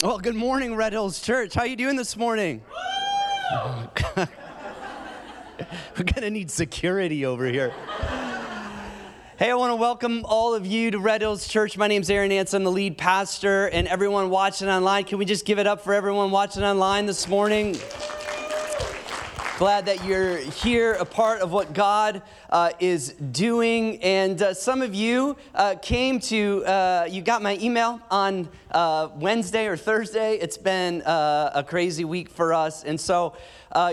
Well, good morning, Red Hills Church. How you doing this morning? We're gonna need security over here. Hey, I want to welcome all of you to Red Hills Church. My name's Aaron Nance. I'm the lead pastor, and everyone watching online. Can we just give it up for everyone watching online this morning? Glad that you're here, a part of what God uh, is doing. And uh, some of you uh, came to, uh, you got my email on uh, Wednesday or Thursday. It's been uh, a crazy week for us. And so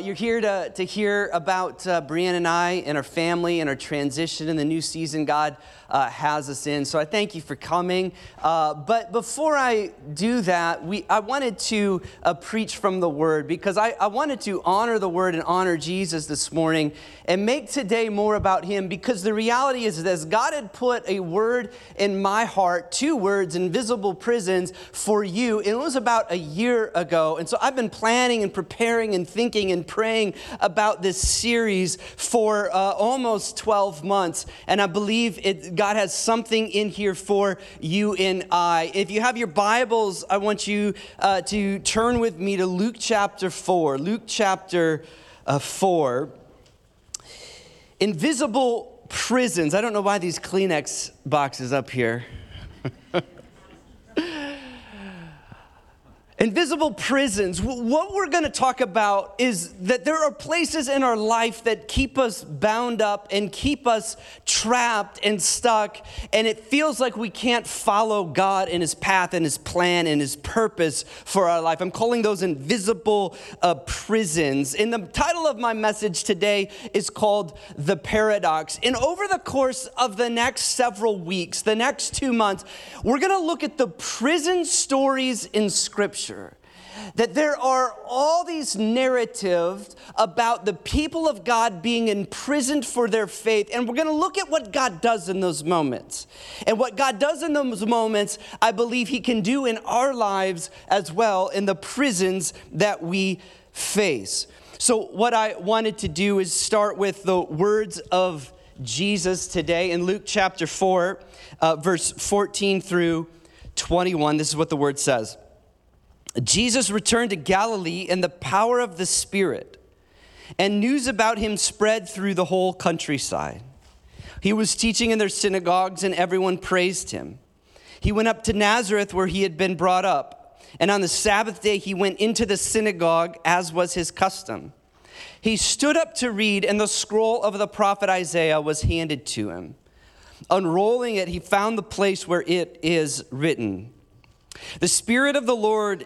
you're here to, to hear about Brianne and I and our family and our transition in the new season God uh, has us in. So I thank you for coming. Uh, but before I do that, we, I wanted to uh, preach from the Word because I, I wanted to honor the Word and honor Jesus this morning and make today more about Him because the reality is that God had put a word in my heart, two words, invisible prisons for you. And it was about a year ago. And so I've been planning and preparing and thinking and praying about this series for uh, almost 12 months. And I believe it, God has something in here for you and I. If you have your Bibles, I want you uh, to turn with me to Luke chapter 4. Luke chapter uh, 4. Invisible prisons. I don't know why these Kleenex boxes up here. Invisible prisons. What we're going to talk about is that there are places in our life that keep us bound up and keep us trapped and stuck, and it feels like we can't follow God in His path and His plan and His purpose for our life. I'm calling those invisible uh, prisons. And the title of my message today is called The Paradox. And over the course of the next several weeks, the next two months, we're going to look at the prison stories in Scripture Scripture that there are all these narratives about the people of God being imprisoned for their faith. And we're going to look at what God does in those moments. And what God does in those moments, I believe He can do in our lives as well, in the prisons that we face. So, what I wanted to do is start with the words of Jesus today in Luke chapter 4, uh, verse 14 through 21. This is what the word says. Jesus returned to Galilee in the power of the Spirit, and news about him spread through the whole countryside. He was teaching in their synagogues, and everyone praised him. He went up to Nazareth, where he had been brought up, and on the Sabbath day he went into the synagogue, as was his custom. He stood up to read, and the scroll of the prophet Isaiah was handed to him. Unrolling it, he found the place where it is written The Spirit of the Lord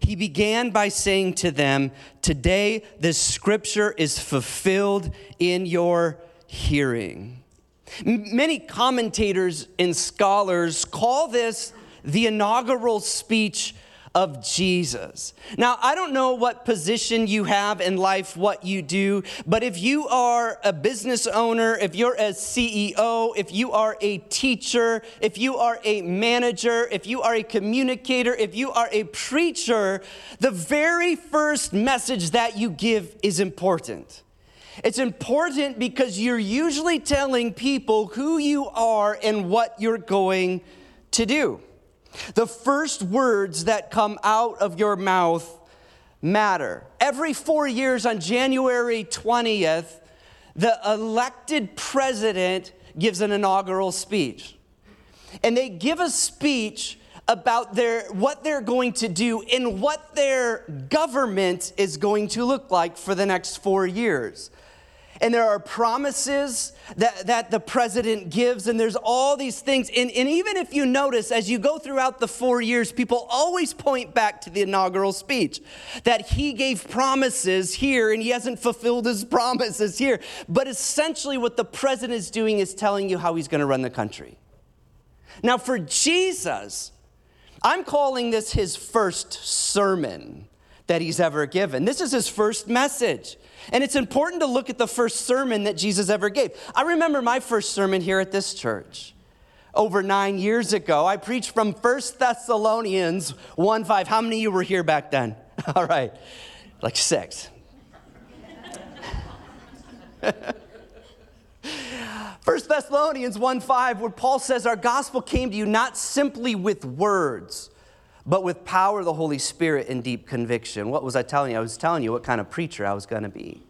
he began by saying to them, Today this scripture is fulfilled in your hearing. Many commentators and scholars call this the inaugural speech of Jesus. Now, I don't know what position you have in life, what you do, but if you are a business owner, if you're a CEO, if you are a teacher, if you are a manager, if you are a communicator, if you are a preacher, the very first message that you give is important. It's important because you're usually telling people who you are and what you're going to do. The first words that come out of your mouth matter. Every four years on January 20th, the elected president gives an inaugural speech. And they give a speech about their, what they're going to do and what their government is going to look like for the next four years and there are promises that, that the president gives, and there's all these things. And, and even if you notice, as you go throughout the four years, people always point back to the inaugural speech that he gave promises here and he hasn't fulfilled his promises here. But essentially, what the president is doing is telling you how he's going to run the country. Now, for Jesus, I'm calling this his first sermon that he's ever given. This is his first message. And it's important to look at the first sermon that Jesus ever gave. I remember my first sermon here at this church over nine years ago. I preached from 1 Thessalonians 1 5. How many of you were here back then? All right, like six. First Thessalonians 1 5, where Paul says, Our gospel came to you not simply with words, but with power of the Holy Spirit and deep conviction. What was I telling you? I was telling you what kind of preacher I was going to be.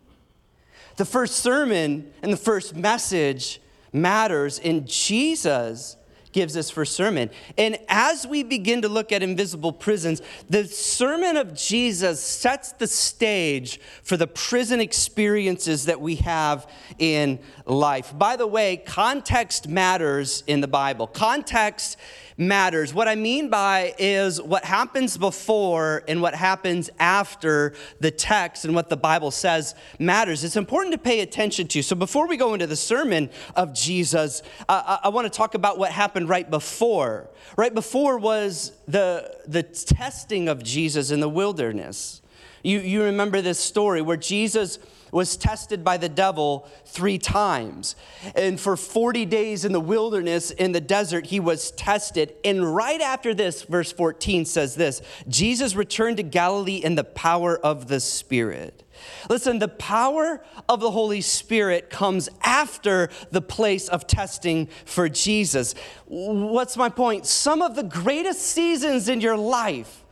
The first sermon and the first message matters, and Jesus gives us for sermon. And as we begin to look at invisible prisons, the sermon of Jesus sets the stage for the prison experiences that we have in life. By the way, context matters in the Bible. Context matters. What I mean by is what happens before and what happens after the text and what the Bible says matters. It's important to pay attention to. So before we go into the sermon of Jesus, uh, I, I want to talk about what happened right before. Right before was the, the testing of Jesus in the wilderness. You, you remember this story where Jesus was tested by the devil three times. And for 40 days in the wilderness, in the desert, he was tested. And right after this, verse 14 says this Jesus returned to Galilee in the power of the Spirit. Listen, the power of the Holy Spirit comes after the place of testing for Jesus. What's my point? Some of the greatest seasons in your life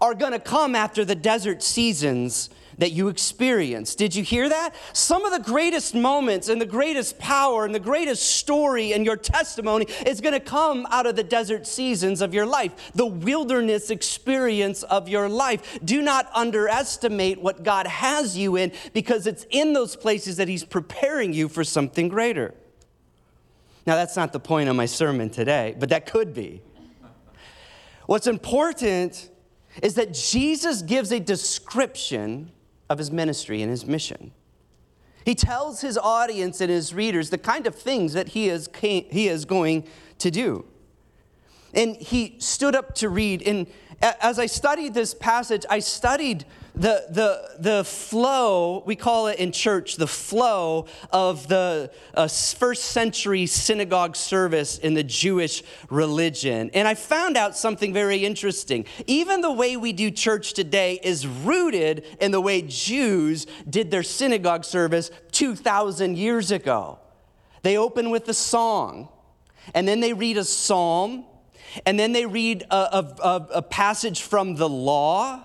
are going to come after the desert seasons that you experience. Did you hear that? Some of the greatest moments and the greatest power and the greatest story and your testimony is going to come out of the desert seasons of your life, the wilderness experience of your life. Do not underestimate what God has you in because it's in those places that He's preparing you for something greater. Now, that's not the point of my sermon today, but that could be. What's important is that Jesus gives a description of his ministry and his mission. He tells his audience and his readers the kind of things that he is, he is going to do. And he stood up to read. And as I studied this passage, I studied the, the, the flow, we call it in church the flow of the uh, first century synagogue service in the Jewish religion. And I found out something very interesting. Even the way we do church today is rooted in the way Jews did their synagogue service 2,000 years ago. They open with a song, and then they read a psalm, and then they read a, a, a passage from the law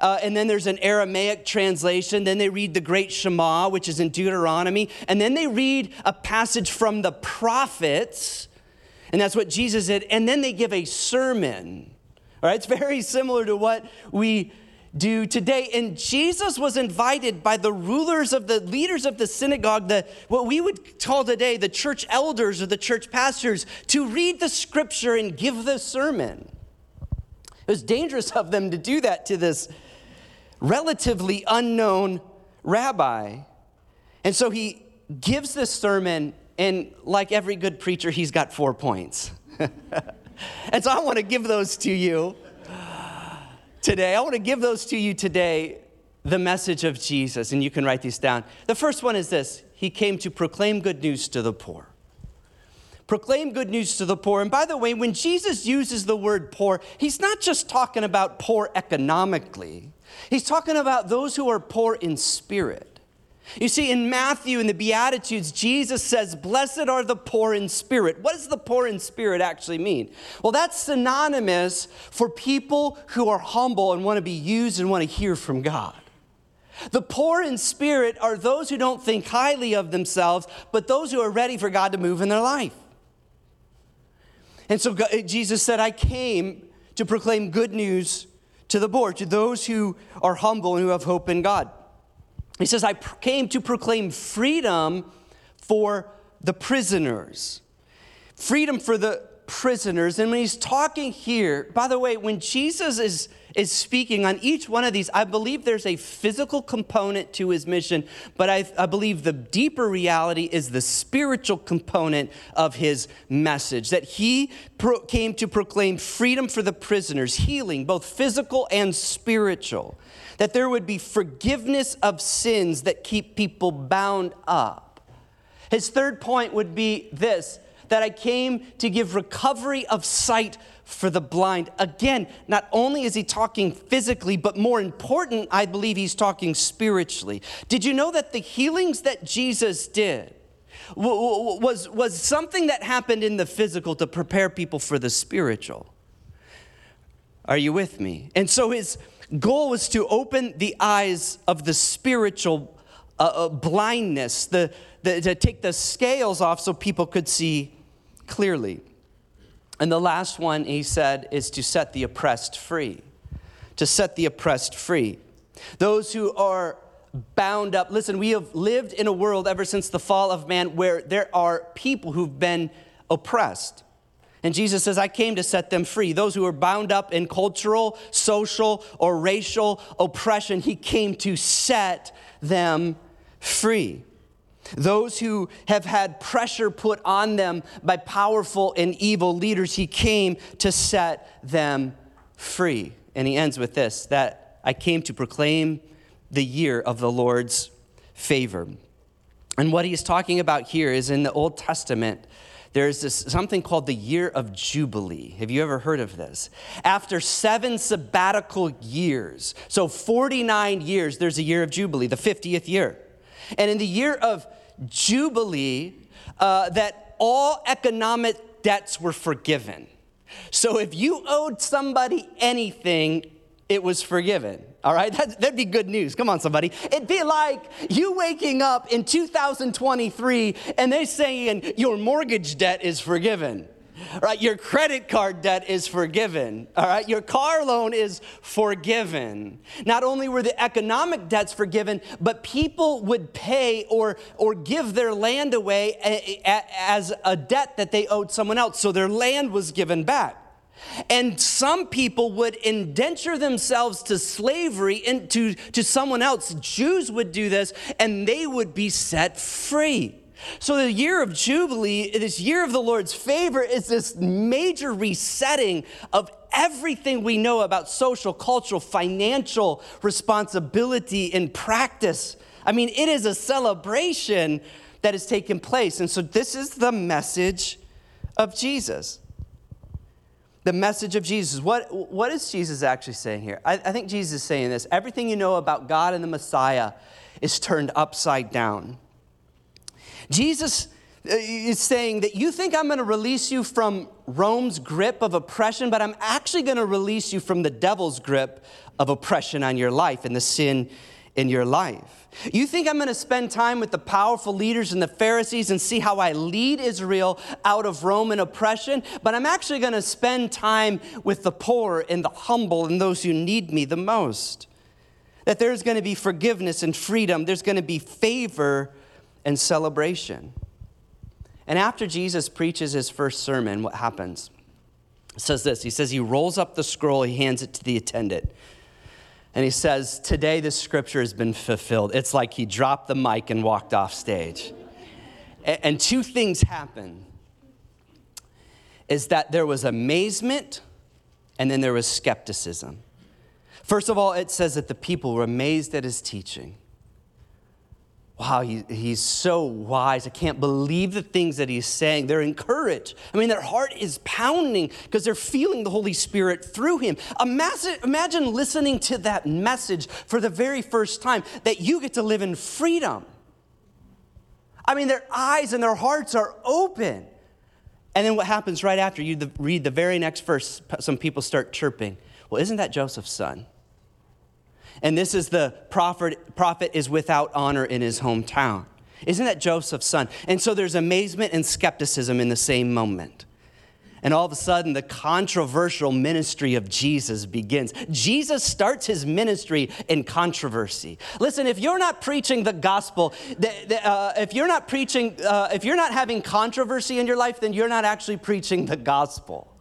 uh, and then there's an Aramaic translation. Then they read the Great Shema, which is in Deuteronomy. And then they read a passage from the prophets. And that's what Jesus did. And then they give a sermon. All right, it's very similar to what we do today. And Jesus was invited by the rulers of the leaders of the synagogue, the what we would call today the church elders or the church pastors, to read the scripture and give the sermon. It was dangerous of them to do that to this relatively unknown rabbi. And so he gives this sermon, and like every good preacher, he's got four points. and so I want to give those to you today. I want to give those to you today the message of Jesus, and you can write these down. The first one is this He came to proclaim good news to the poor. Proclaim good news to the poor. And by the way, when Jesus uses the word poor, he's not just talking about poor economically. He's talking about those who are poor in spirit. You see, in Matthew, in the Beatitudes, Jesus says, Blessed are the poor in spirit. What does the poor in spirit actually mean? Well, that's synonymous for people who are humble and want to be used and want to hear from God. The poor in spirit are those who don't think highly of themselves, but those who are ready for God to move in their life. And so Jesus said, I came to proclaim good news to the poor, to those who are humble and who have hope in God. He says, I came to proclaim freedom for the prisoners. Freedom for the prisoners. And when he's talking here, by the way, when Jesus is is speaking on each one of these. I believe there's a physical component to his mission, but I, I believe the deeper reality is the spiritual component of his message that he pro- came to proclaim freedom for the prisoners, healing, both physical and spiritual, that there would be forgiveness of sins that keep people bound up. His third point would be this that I came to give recovery of sight for the blind. Again, not only is he talking physically, but more important, I believe he's talking spiritually. Did you know that the healings that Jesus did was, was something that happened in the physical to prepare people for the spiritual? Are you with me? And so his goal was to open the eyes of the spiritual uh, uh, blindness, the, the, to take the scales off so people could see clearly. And the last one he said is to set the oppressed free. To set the oppressed free. Those who are bound up. Listen, we have lived in a world ever since the fall of man where there are people who've been oppressed. And Jesus says, I came to set them free. Those who are bound up in cultural, social, or racial oppression, he came to set them free. Those who have had pressure put on them by powerful and evil leaders, he came to set them free. And he ends with this that I came to proclaim the year of the Lord's favor. And what he's talking about here is in the Old Testament, there's this something called the year of jubilee have you ever heard of this after seven sabbatical years so 49 years there's a year of jubilee the 50th year and in the year of Jubilee, uh, that all economic debts were forgiven. So if you owed somebody anything, it was forgiven. All right, that, would be good news. Come on, somebody. It'd be like you waking up in 2023 and they saying your mortgage debt is forgiven. Right, your credit card debt is forgiven. All right, your car loan is forgiven. Not only were the economic debts forgiven, but people would pay or, or give their land away as a debt that they owed someone else. So their land was given back. And some people would indenture themselves to slavery into to someone else. Jews would do this, and they would be set free. So, the year of Jubilee, this year of the Lord's favor, is this major resetting of everything we know about social, cultural, financial responsibility and practice. I mean, it is a celebration that has taken place. And so, this is the message of Jesus. The message of Jesus. What, what is Jesus actually saying here? I, I think Jesus is saying this everything you know about God and the Messiah is turned upside down. Jesus uh, is saying that you think I'm going to release you from Rome's grip of oppression, but I'm actually going to release you from the devil's grip of oppression on your life and the sin in your life. You think I'm going to spend time with the powerful leaders and the Pharisees and see how I lead Israel out of Roman oppression, but I'm actually going to spend time with the poor and the humble and those who need me the most. That there's going to be forgiveness and freedom, there's going to be favor and celebration. And after Jesus preaches his first sermon, what happens? It says this He says, He rolls up the scroll, he hands it to the attendant. And he says, Today this scripture has been fulfilled. It's like he dropped the mic and walked off stage. And two things happen is that there was amazement and then there was skepticism. First of all, it says that the people were amazed at his teaching wow, he, he's so wise. I can't believe the things that he's saying. They're encouraged. I mean, their heart is pounding because they're feeling the Holy Spirit through him. Imagine, imagine listening to that message for the very first time that you get to live in freedom. I mean, their eyes and their hearts are open. And then what happens right after you read the very next verse? Some people start chirping. Well, isn't that Joseph's son? And this is the prophet, prophet is without honor in his hometown. Isn't that Joseph's son? And so there's amazement and skepticism in the same moment. And all of a sudden, the controversial ministry of Jesus begins. Jesus starts his ministry in controversy. Listen, if you're not preaching the gospel, uh, if you're not preaching, uh, if you're not having controversy in your life, then you're not actually preaching the gospel.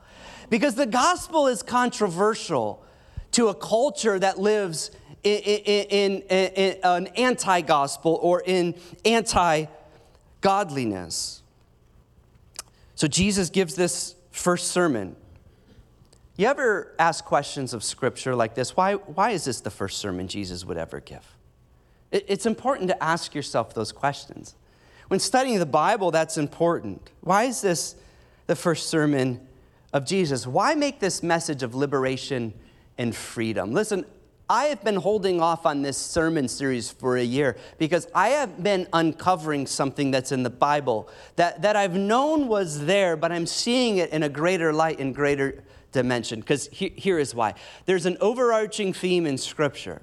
Because the gospel is controversial to a culture that lives in, in, in, in an anti gospel or in anti godliness. So Jesus gives this first sermon. You ever ask questions of scripture like this? Why, why is this the first sermon Jesus would ever give? It, it's important to ask yourself those questions. When studying the Bible, that's important. Why is this the first sermon of Jesus? Why make this message of liberation and freedom? Listen, I have been holding off on this sermon series for a year because I have been uncovering something that's in the Bible that, that I've known was there, but I'm seeing it in a greater light and greater dimension. Because he, here is why there's an overarching theme in Scripture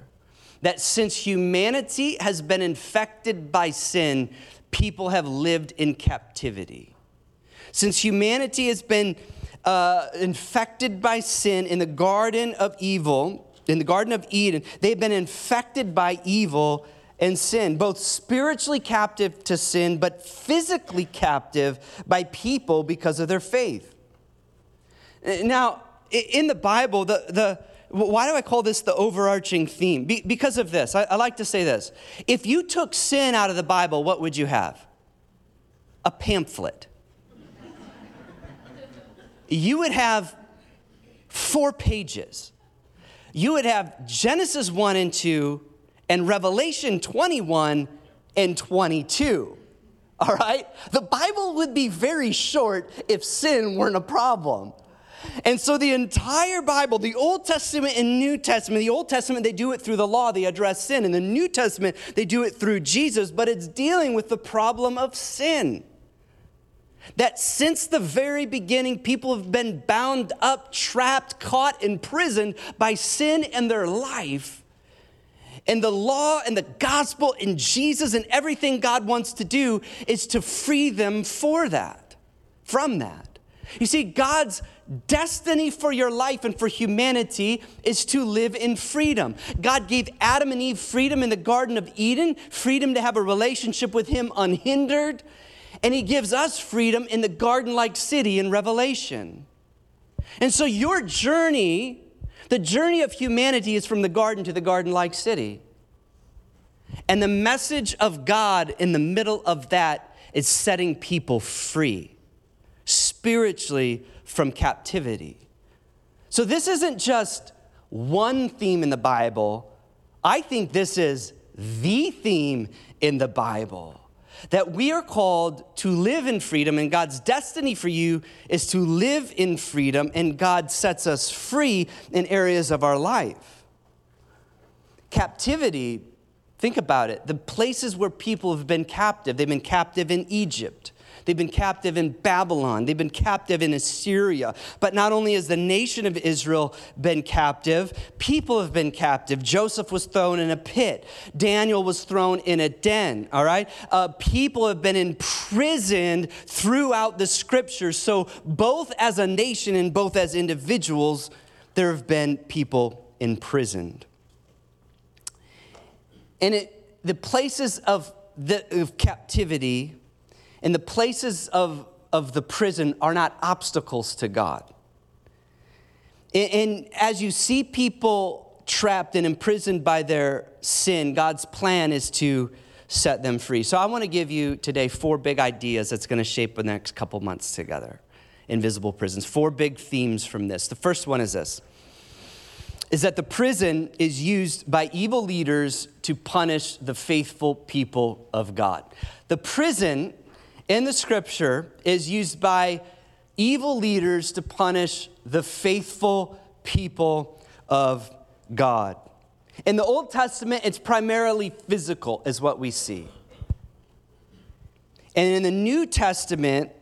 that since humanity has been infected by sin, people have lived in captivity. Since humanity has been uh, infected by sin in the Garden of Evil, in the Garden of Eden, they've been infected by evil and sin, both spiritually captive to sin, but physically captive by people because of their faith. Now, in the Bible, the, the, why do I call this the overarching theme? Be, because of this. I, I like to say this. If you took sin out of the Bible, what would you have? A pamphlet. you would have four pages you would have Genesis 1 and 2 and Revelation 21 and 22. All right? The Bible would be very short if sin weren't a problem. And so the entire Bible, the Old Testament and New Testament, the Old Testament, they do it through the law, they address sin. In the New Testament, they do it through Jesus, but it's dealing with the problem of sin. That since the very beginning, people have been bound up, trapped, caught, imprisoned by sin in their life. And the law and the gospel and Jesus and everything God wants to do is to free them for that, from that. You see, God's destiny for your life and for humanity is to live in freedom. God gave Adam and Eve freedom in the Garden of Eden, freedom to have a relationship with Him unhindered and he gives us freedom in the garden like city in Revelation. And so your journey, the journey of humanity, is from the garden to the garden like city. And the message of God in the middle of that is setting people free spiritually from captivity. So this isn't just one theme in the Bible. I think this is the theme in the Bible that we are called to live in freedom, and God's destiny for you is to live in freedom, and God sets us free in areas of our life. Captivity, think about it, the places where people have been captive, they've been captive in Egypt. They've been captive in Babylon. They've been captive in Assyria. But not only has the nation of Israel been captive, people have been captive. Joseph was thrown in a pit, Daniel was thrown in a den, all right? Uh, people have been imprisoned throughout the scriptures. So, both as a nation and both as individuals, there have been people imprisoned. And it, the places of, the, of captivity and the places of, of the prison are not obstacles to God. And, and as you see people trapped and imprisoned by their sin, God's plan is to set them free. So I want to give you today four big ideas that's going to shape the next couple months together. Invisible prisons. Four big themes from this. The first one is this is that the prison is used by evil leaders to punish the faithful people of God. The prison in the scripture is used by evil leaders to punish the faithful people of God. In the Old Testament, it's primarily physical, is what we see. And in the New Testament,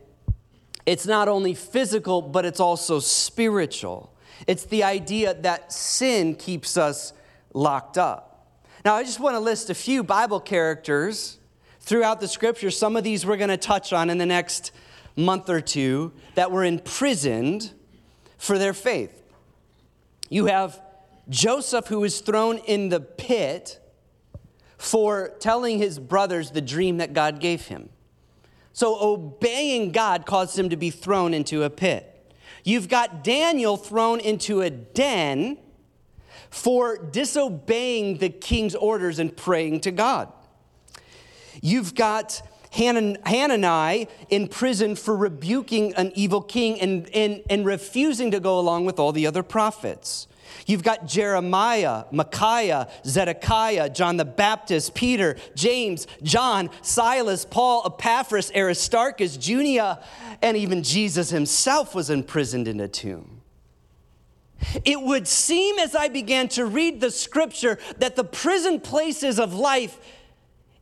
it's not only physical, but it's also spiritual. It's the idea that sin keeps us locked up. Now, I just want to list a few Bible characters throughout the scripture. Some of these we're going to touch on in the next month or two that were imprisoned for their faith. You have Joseph, who was thrown in the pit for telling his brothers the dream that God gave him. So, obeying God caused him to be thrown into a pit. You've got Daniel thrown into a den for disobeying the king's orders and praying to God. You've got Hanani in prison for rebuking an evil king and, and, and refusing to go along with all the other prophets. You've got Jeremiah, Micaiah, Zedekiah, John the Baptist, Peter, James, John, Silas, Paul, Epaphras, Aristarchus, Junia, and even Jesus himself was imprisoned in a tomb. It would seem as I began to read the scripture that the prison places of life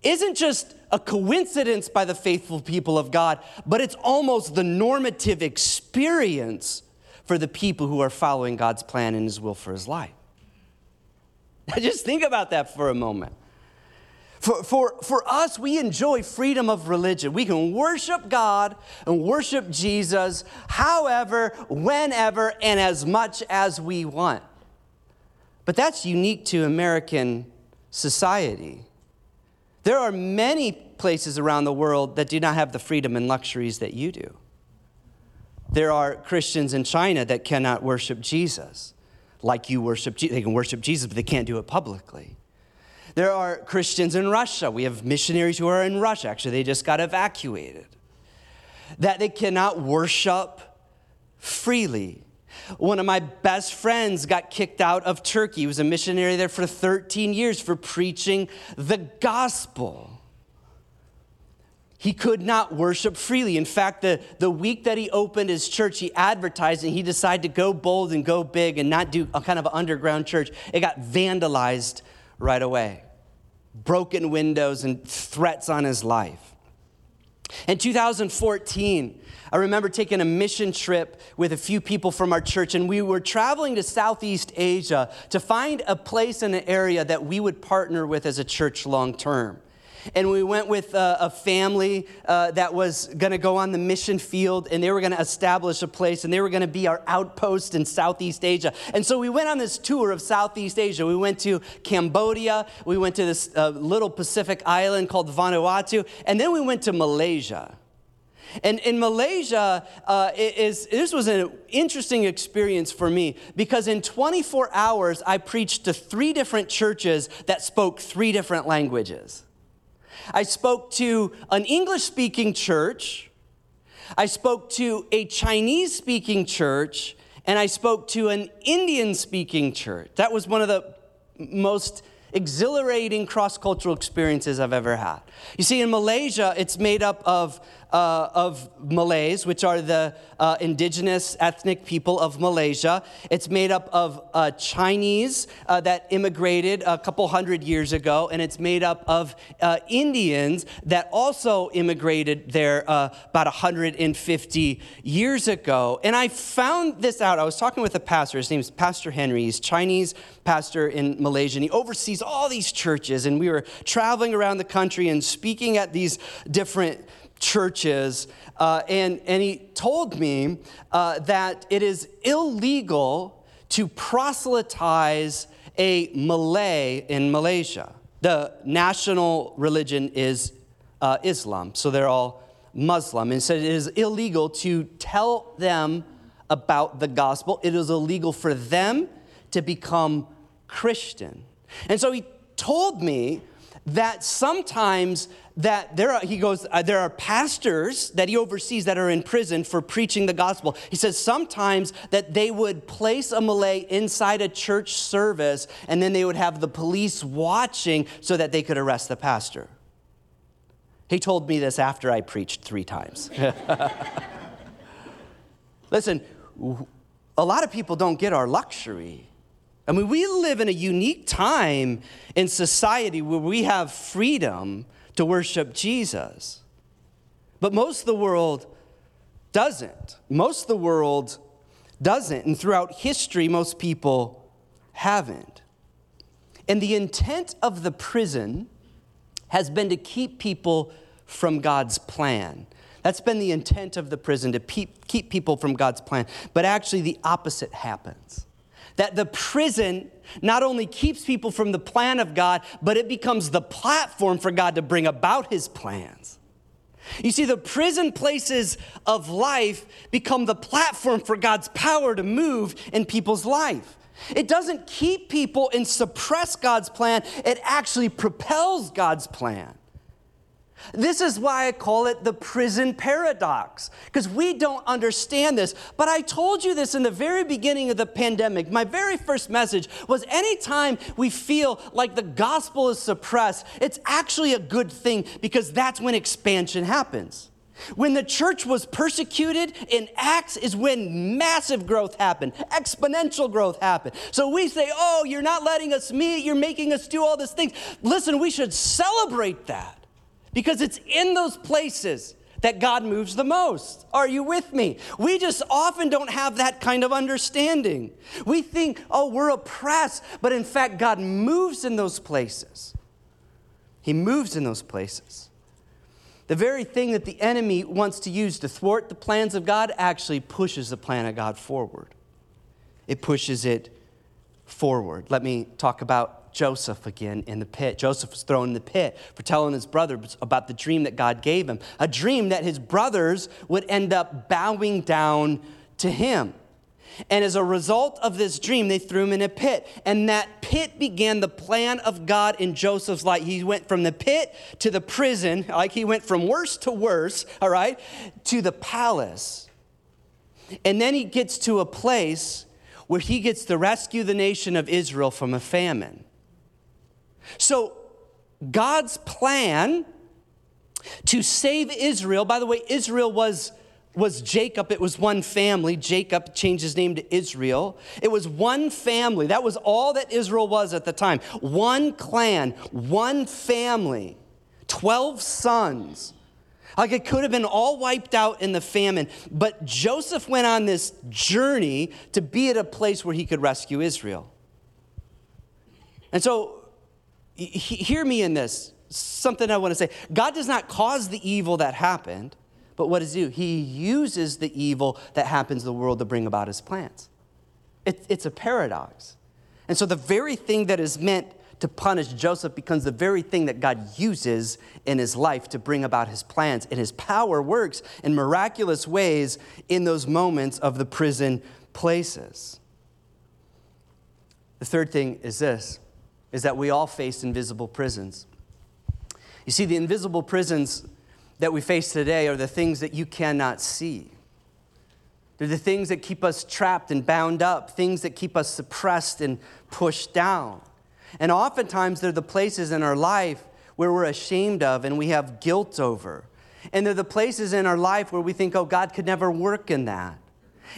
isn't just a coincidence by the faithful people of God, but it's almost the normative experience for the people who are following God's plan and His will for His life. Just think about that for a moment. For, for, for us, we enjoy freedom of religion. We can worship God and worship Jesus however, whenever, and as much as we want. But that's unique to American society. There are many places around the world that do not have the freedom and luxuries that you do. There are Christians in China that cannot worship Jesus like you worship Jesus. They can worship Jesus, but they can't do it publicly. There are Christians in Russia. We have missionaries who are in Russia. Actually, they just got evacuated. That they cannot worship freely. One of my best friends got kicked out of Turkey. He was a missionary there for 13 years for preaching the gospel he could not worship freely. In fact, the, the week that he opened his church, he advertised and he decided to go bold and go big and not do a kind of underground church. It got vandalized right away. Broken windows and threats on his life. In 2014, I remember taking a mission trip with a few people from our church, and we were traveling to Southeast Asia to find a place in an area that we would partner with as a church long term. And we went with a, a family uh, that was going to go on the mission field and they were going to establish a place and they were going to be our outpost in Southeast Asia. And so we went on this tour of Southeast Asia. We went to Cambodia, we went to this uh, little Pacific island called Vanuatu, and then we went to Malaysia. And in Malaysia, uh, is, this was an interesting experience for me because in 24 hours, I preached to three different churches that spoke three different languages. I spoke to an English speaking church, I spoke to a Chinese speaking church, and I spoke to an Indian speaking church. That was one of the most exhilarating cross cultural experiences I've ever had. You see, in Malaysia, it's made up of uh, of Malays, which are the uh, indigenous ethnic people of Malaysia. It's made up of uh, Chinese uh, that immigrated a couple hundred years ago, and it's made up of uh, Indians that also immigrated there uh, about 150 years ago. And I found this out. I was talking with a pastor. His name is Pastor Henry. He's Chinese pastor in Malaysia, and he oversees all these churches. And we were traveling around the country and speaking at these different churches, uh, and, and he told me uh, that it is illegal to proselytize a Malay in Malaysia. The national religion is uh, Islam, so they're all Muslim. And so it is illegal to tell them about the gospel, it is illegal for them to become Christian. And so he told me that sometimes that there are, he goes, uh, there are pastors that he oversees that are in prison for preaching the gospel. He says sometimes that they would place a Malay inside a church service and then they would have the police watching so that they could arrest the pastor. He told me this after I preached three times. Listen, a lot of people don't get our luxury. I mean, we live in a unique time in society where we have freedom to worship Jesus. But most of the world doesn't. Most of the world doesn't. And throughout history, most people haven't. And the intent of the prison has been to keep people from God's plan. That's been the intent of the prison, to keep people from God's plan. But actually, the opposite happens that the prison not only keeps people from the plan of God, but it becomes the platform for God to bring about his plans. You see, the prison places of life become the platform for God's power to move in people's life. It doesn't keep people and suppress God's plan, it actually propels God's plan. This is why I call it the prison paradox, because we don't understand this. But I told you this in the very beginning of the pandemic. My very first message was anytime we feel like the gospel is suppressed, it's actually a good thing because that's when expansion happens. When the church was persecuted in Acts is when massive growth happened, exponential growth happened. So we say, oh, you're not letting us meet, you're making us do all these things. Listen, we should celebrate that because it's in those places that God moves the most. Are you with me? We just often don't have that kind of understanding. We think, oh, we're oppressed, but in fact, God moves in those places. He moves in those places. The very thing that the enemy wants to use to thwart the plans of God actually pushes the plan of God forward. It pushes it forward. Let me talk about Joseph again in the pit. Joseph was thrown in the pit for telling his brothers about the dream that God gave him, a dream that his brothers would end up bowing down to him. And as a result of this dream, they threw him in a pit. And that pit began the plan of God in Joseph's life. He went from the pit to the prison, like he went from worse to worse, all right, to the palace. And then he gets to a place where he gets to rescue the nation of Israel from a famine. So, God's plan to save Israel, by the way, Israel was was Jacob. It was one family. Jacob changed his name to Israel. It was one family. That was all that Israel was at the time. One clan, one family, 12 sons. Like it could have been all wiped out in the famine. But Joseph went on this journey to be at a place where he could rescue Israel. And so, hear me in this. Something I want to say. God does not cause the evil that happened. But what does he do? He uses the evil that happens in the world to bring about his plans. It, it's a paradox. And so the very thing that is meant to punish Joseph becomes the very thing that God uses in his life to bring about his plans. And his power works in miraculous ways in those moments of the prison places. The third thing is this is that we all face invisible prisons. You see, the invisible prisons that we face today are the things that you cannot see. They're the things that keep us trapped and bound up, things that keep us suppressed and pushed down. And oftentimes, they're the places in our life where we're ashamed of and we have guilt over. And they're the places in our life where we think, oh, God could never work in that.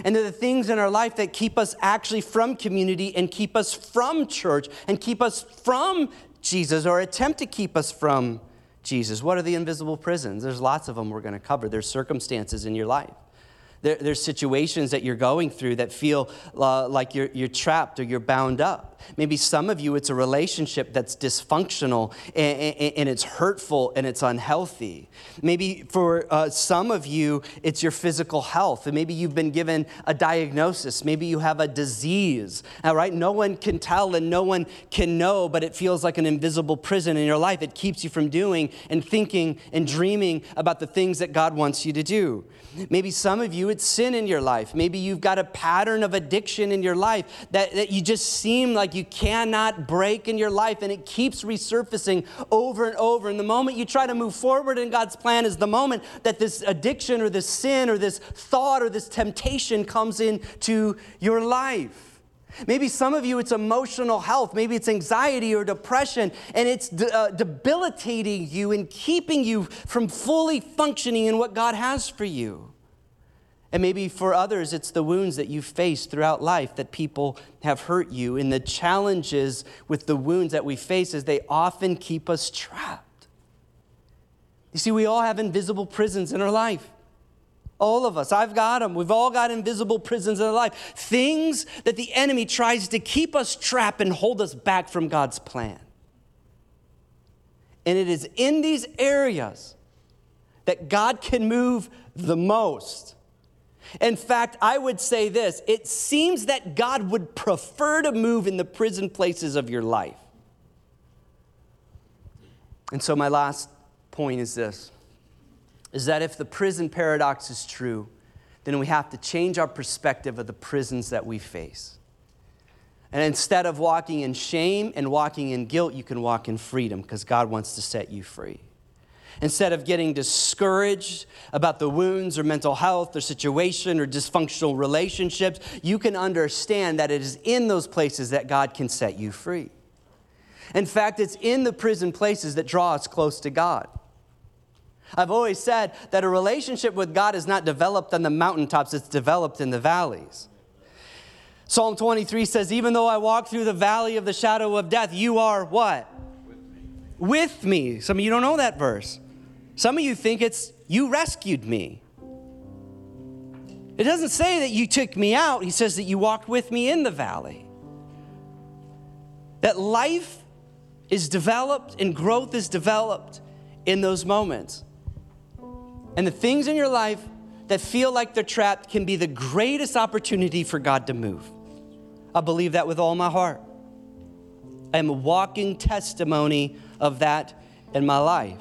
And they're the things in our life that keep us actually from community and keep us from church and keep us from Jesus or attempt to keep us from Jesus. What are the invisible prisons? There's lots of them we're going to cover. There's circumstances in your life. There, there's situations that you're going through that feel uh, like you're, you're trapped or you're bound up. Maybe some of you, it's a relationship that's dysfunctional and, and, and it's hurtful and it's unhealthy. Maybe for uh, some of you, it's your physical health. And maybe you've been given a diagnosis. Maybe you have a disease. All right? No one can tell and no one can know, but it feels like an invisible prison in your life. It keeps you from doing and thinking and dreaming about the things that God wants you to do. Maybe some of you, it's sin in your life. Maybe you've got a pattern of addiction in your life that, that you just seem like you cannot break in your life, and it keeps resurfacing over and over. And the moment you try to move forward in God's plan is the moment that this addiction or this sin or this thought or this temptation comes into your life. Maybe some of you, it's emotional health. Maybe it's anxiety or depression, and it's de- uh, debilitating you and keeping you from fully functioning in what God has for you. And maybe for others, it's the wounds that you've faced throughout life that people have hurt you. And the challenges with the wounds that we face is they often keep us trapped. You see, we all have invisible prisons in our life. All of us. I've got them. We've all got invisible prisons in our life. Things that the enemy tries to keep us trapped and hold us back from God's plan. And it is in these areas that God can move the most. In fact, I would say this it seems that God would prefer to move in the prison places of your life. And so, my last point is this is that if the prison paradox is true, then we have to change our perspective of the prisons that we face. And instead of walking in shame and walking in guilt, you can walk in freedom because God wants to set you free. Instead of getting discouraged about the wounds or mental health or situation or dysfunctional relationships, you can understand that it is in those places that God can set you free. In fact, it's in the prison places that draw us close to God. I've always said that a relationship with God is not developed on the mountaintops, it's developed in the valleys. Psalm 23 says, Even though I walk through the valley of the shadow of death, you are what? With me. With me. Some of you don't know that verse. Some of you think it's, You rescued me. It doesn't say that you took me out, he says that you walked with me in the valley. That life is developed and growth is developed in those moments. And the things in your life that feel like they're trapped can be the greatest opportunity for God to move. I believe that with all my heart. I am a walking testimony of that in my life.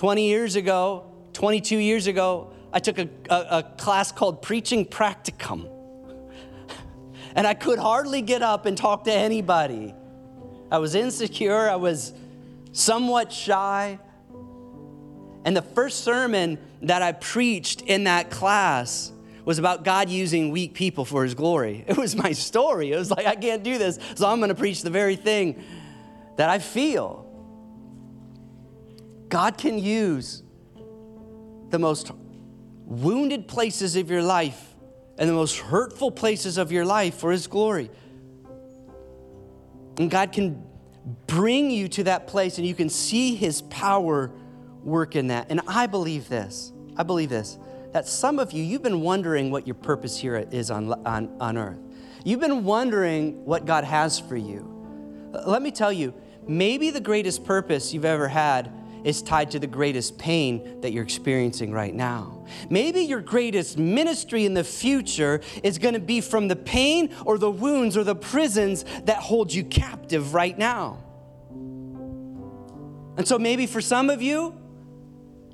20 years ago, 22 years ago, I took a, a, a class called Preaching Practicum. and I could hardly get up and talk to anybody. I was insecure, I was somewhat shy. And the first sermon that I preached in that class was about God using weak people for his glory. It was my story. It was like, I can't do this, so I'm going to preach the very thing that I feel. God can use the most wounded places of your life and the most hurtful places of your life for his glory. And God can bring you to that place and you can see his power work in that. And I believe this. I believe this that some of you, you've been wondering what your purpose here is on, on, on earth. You've been wondering what God has for you. Let me tell you, maybe the greatest purpose you've ever had is tied to the greatest pain that you're experiencing right now. Maybe your greatest ministry in the future is going to be from the pain or the wounds or the prisons that hold you captive right now. And so maybe for some of you,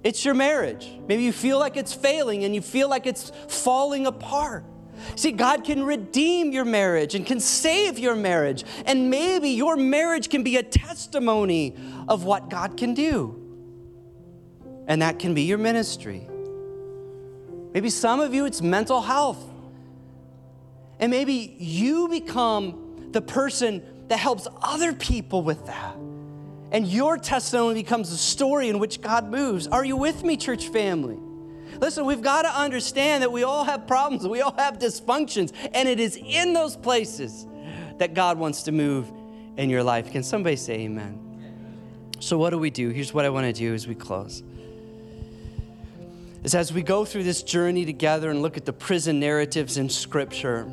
it's your marriage. Maybe you feel like it's failing and you feel like it's falling apart. See, God can redeem your marriage and can save your marriage. And maybe your marriage can be a testimony of what God can do. And that can be your ministry. Maybe some of you, it's mental health. And maybe you become the person that helps other people with that. And your testimony becomes a story in which God moves. Are you with me, church family? Listen, we've got to understand that we all have problems, we all have dysfunctions, and it is in those places that God wants to move in your life. Can somebody say amen? So, what do we do? Here's what I want to do as we close. Is as we go through this journey together and look at the prison narratives in Scripture,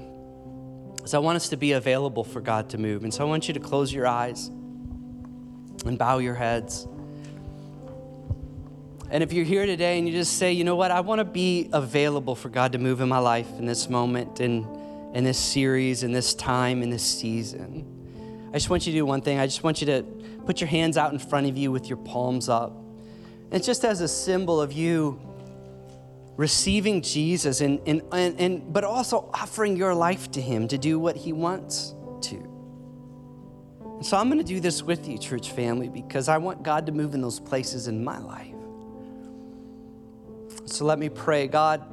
is I want us to be available for God to move. And so I want you to close your eyes and bow your heads. And if you're here today and you just say, you know what, I want to be available for God to move in my life in this moment, in, in this series, in this time, in this season, I just want you to do one thing. I just want you to put your hands out in front of you with your palms up. It's just as a symbol of you receiving Jesus and, and, and, and but also offering your life to him to do what he wants to. So I'm going to do this with you, church family, because I want God to move in those places in my life. So let me pray. God,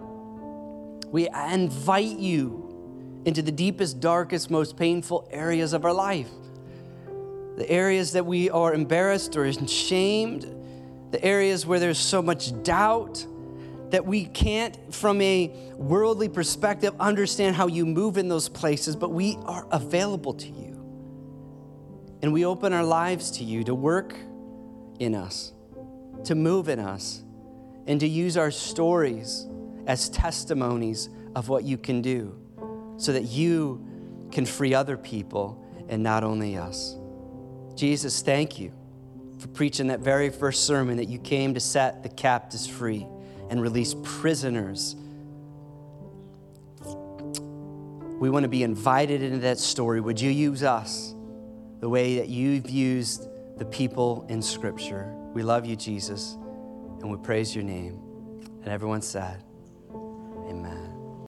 we invite you into the deepest, darkest, most painful areas of our life. The areas that we are embarrassed or ashamed, the areas where there's so much doubt that we can't, from a worldly perspective, understand how you move in those places, but we are available to you. And we open our lives to you to work in us, to move in us and to use our stories as testimonies of what you can do so that you can free other people and not only us. Jesus, thank you for preaching that very first sermon that you came to set the captives free and release prisoners. We want to be invited into that story. Would you use us the way that you've used the people in Scripture? We love you, Jesus and we praise your name. And everyone said, Amen.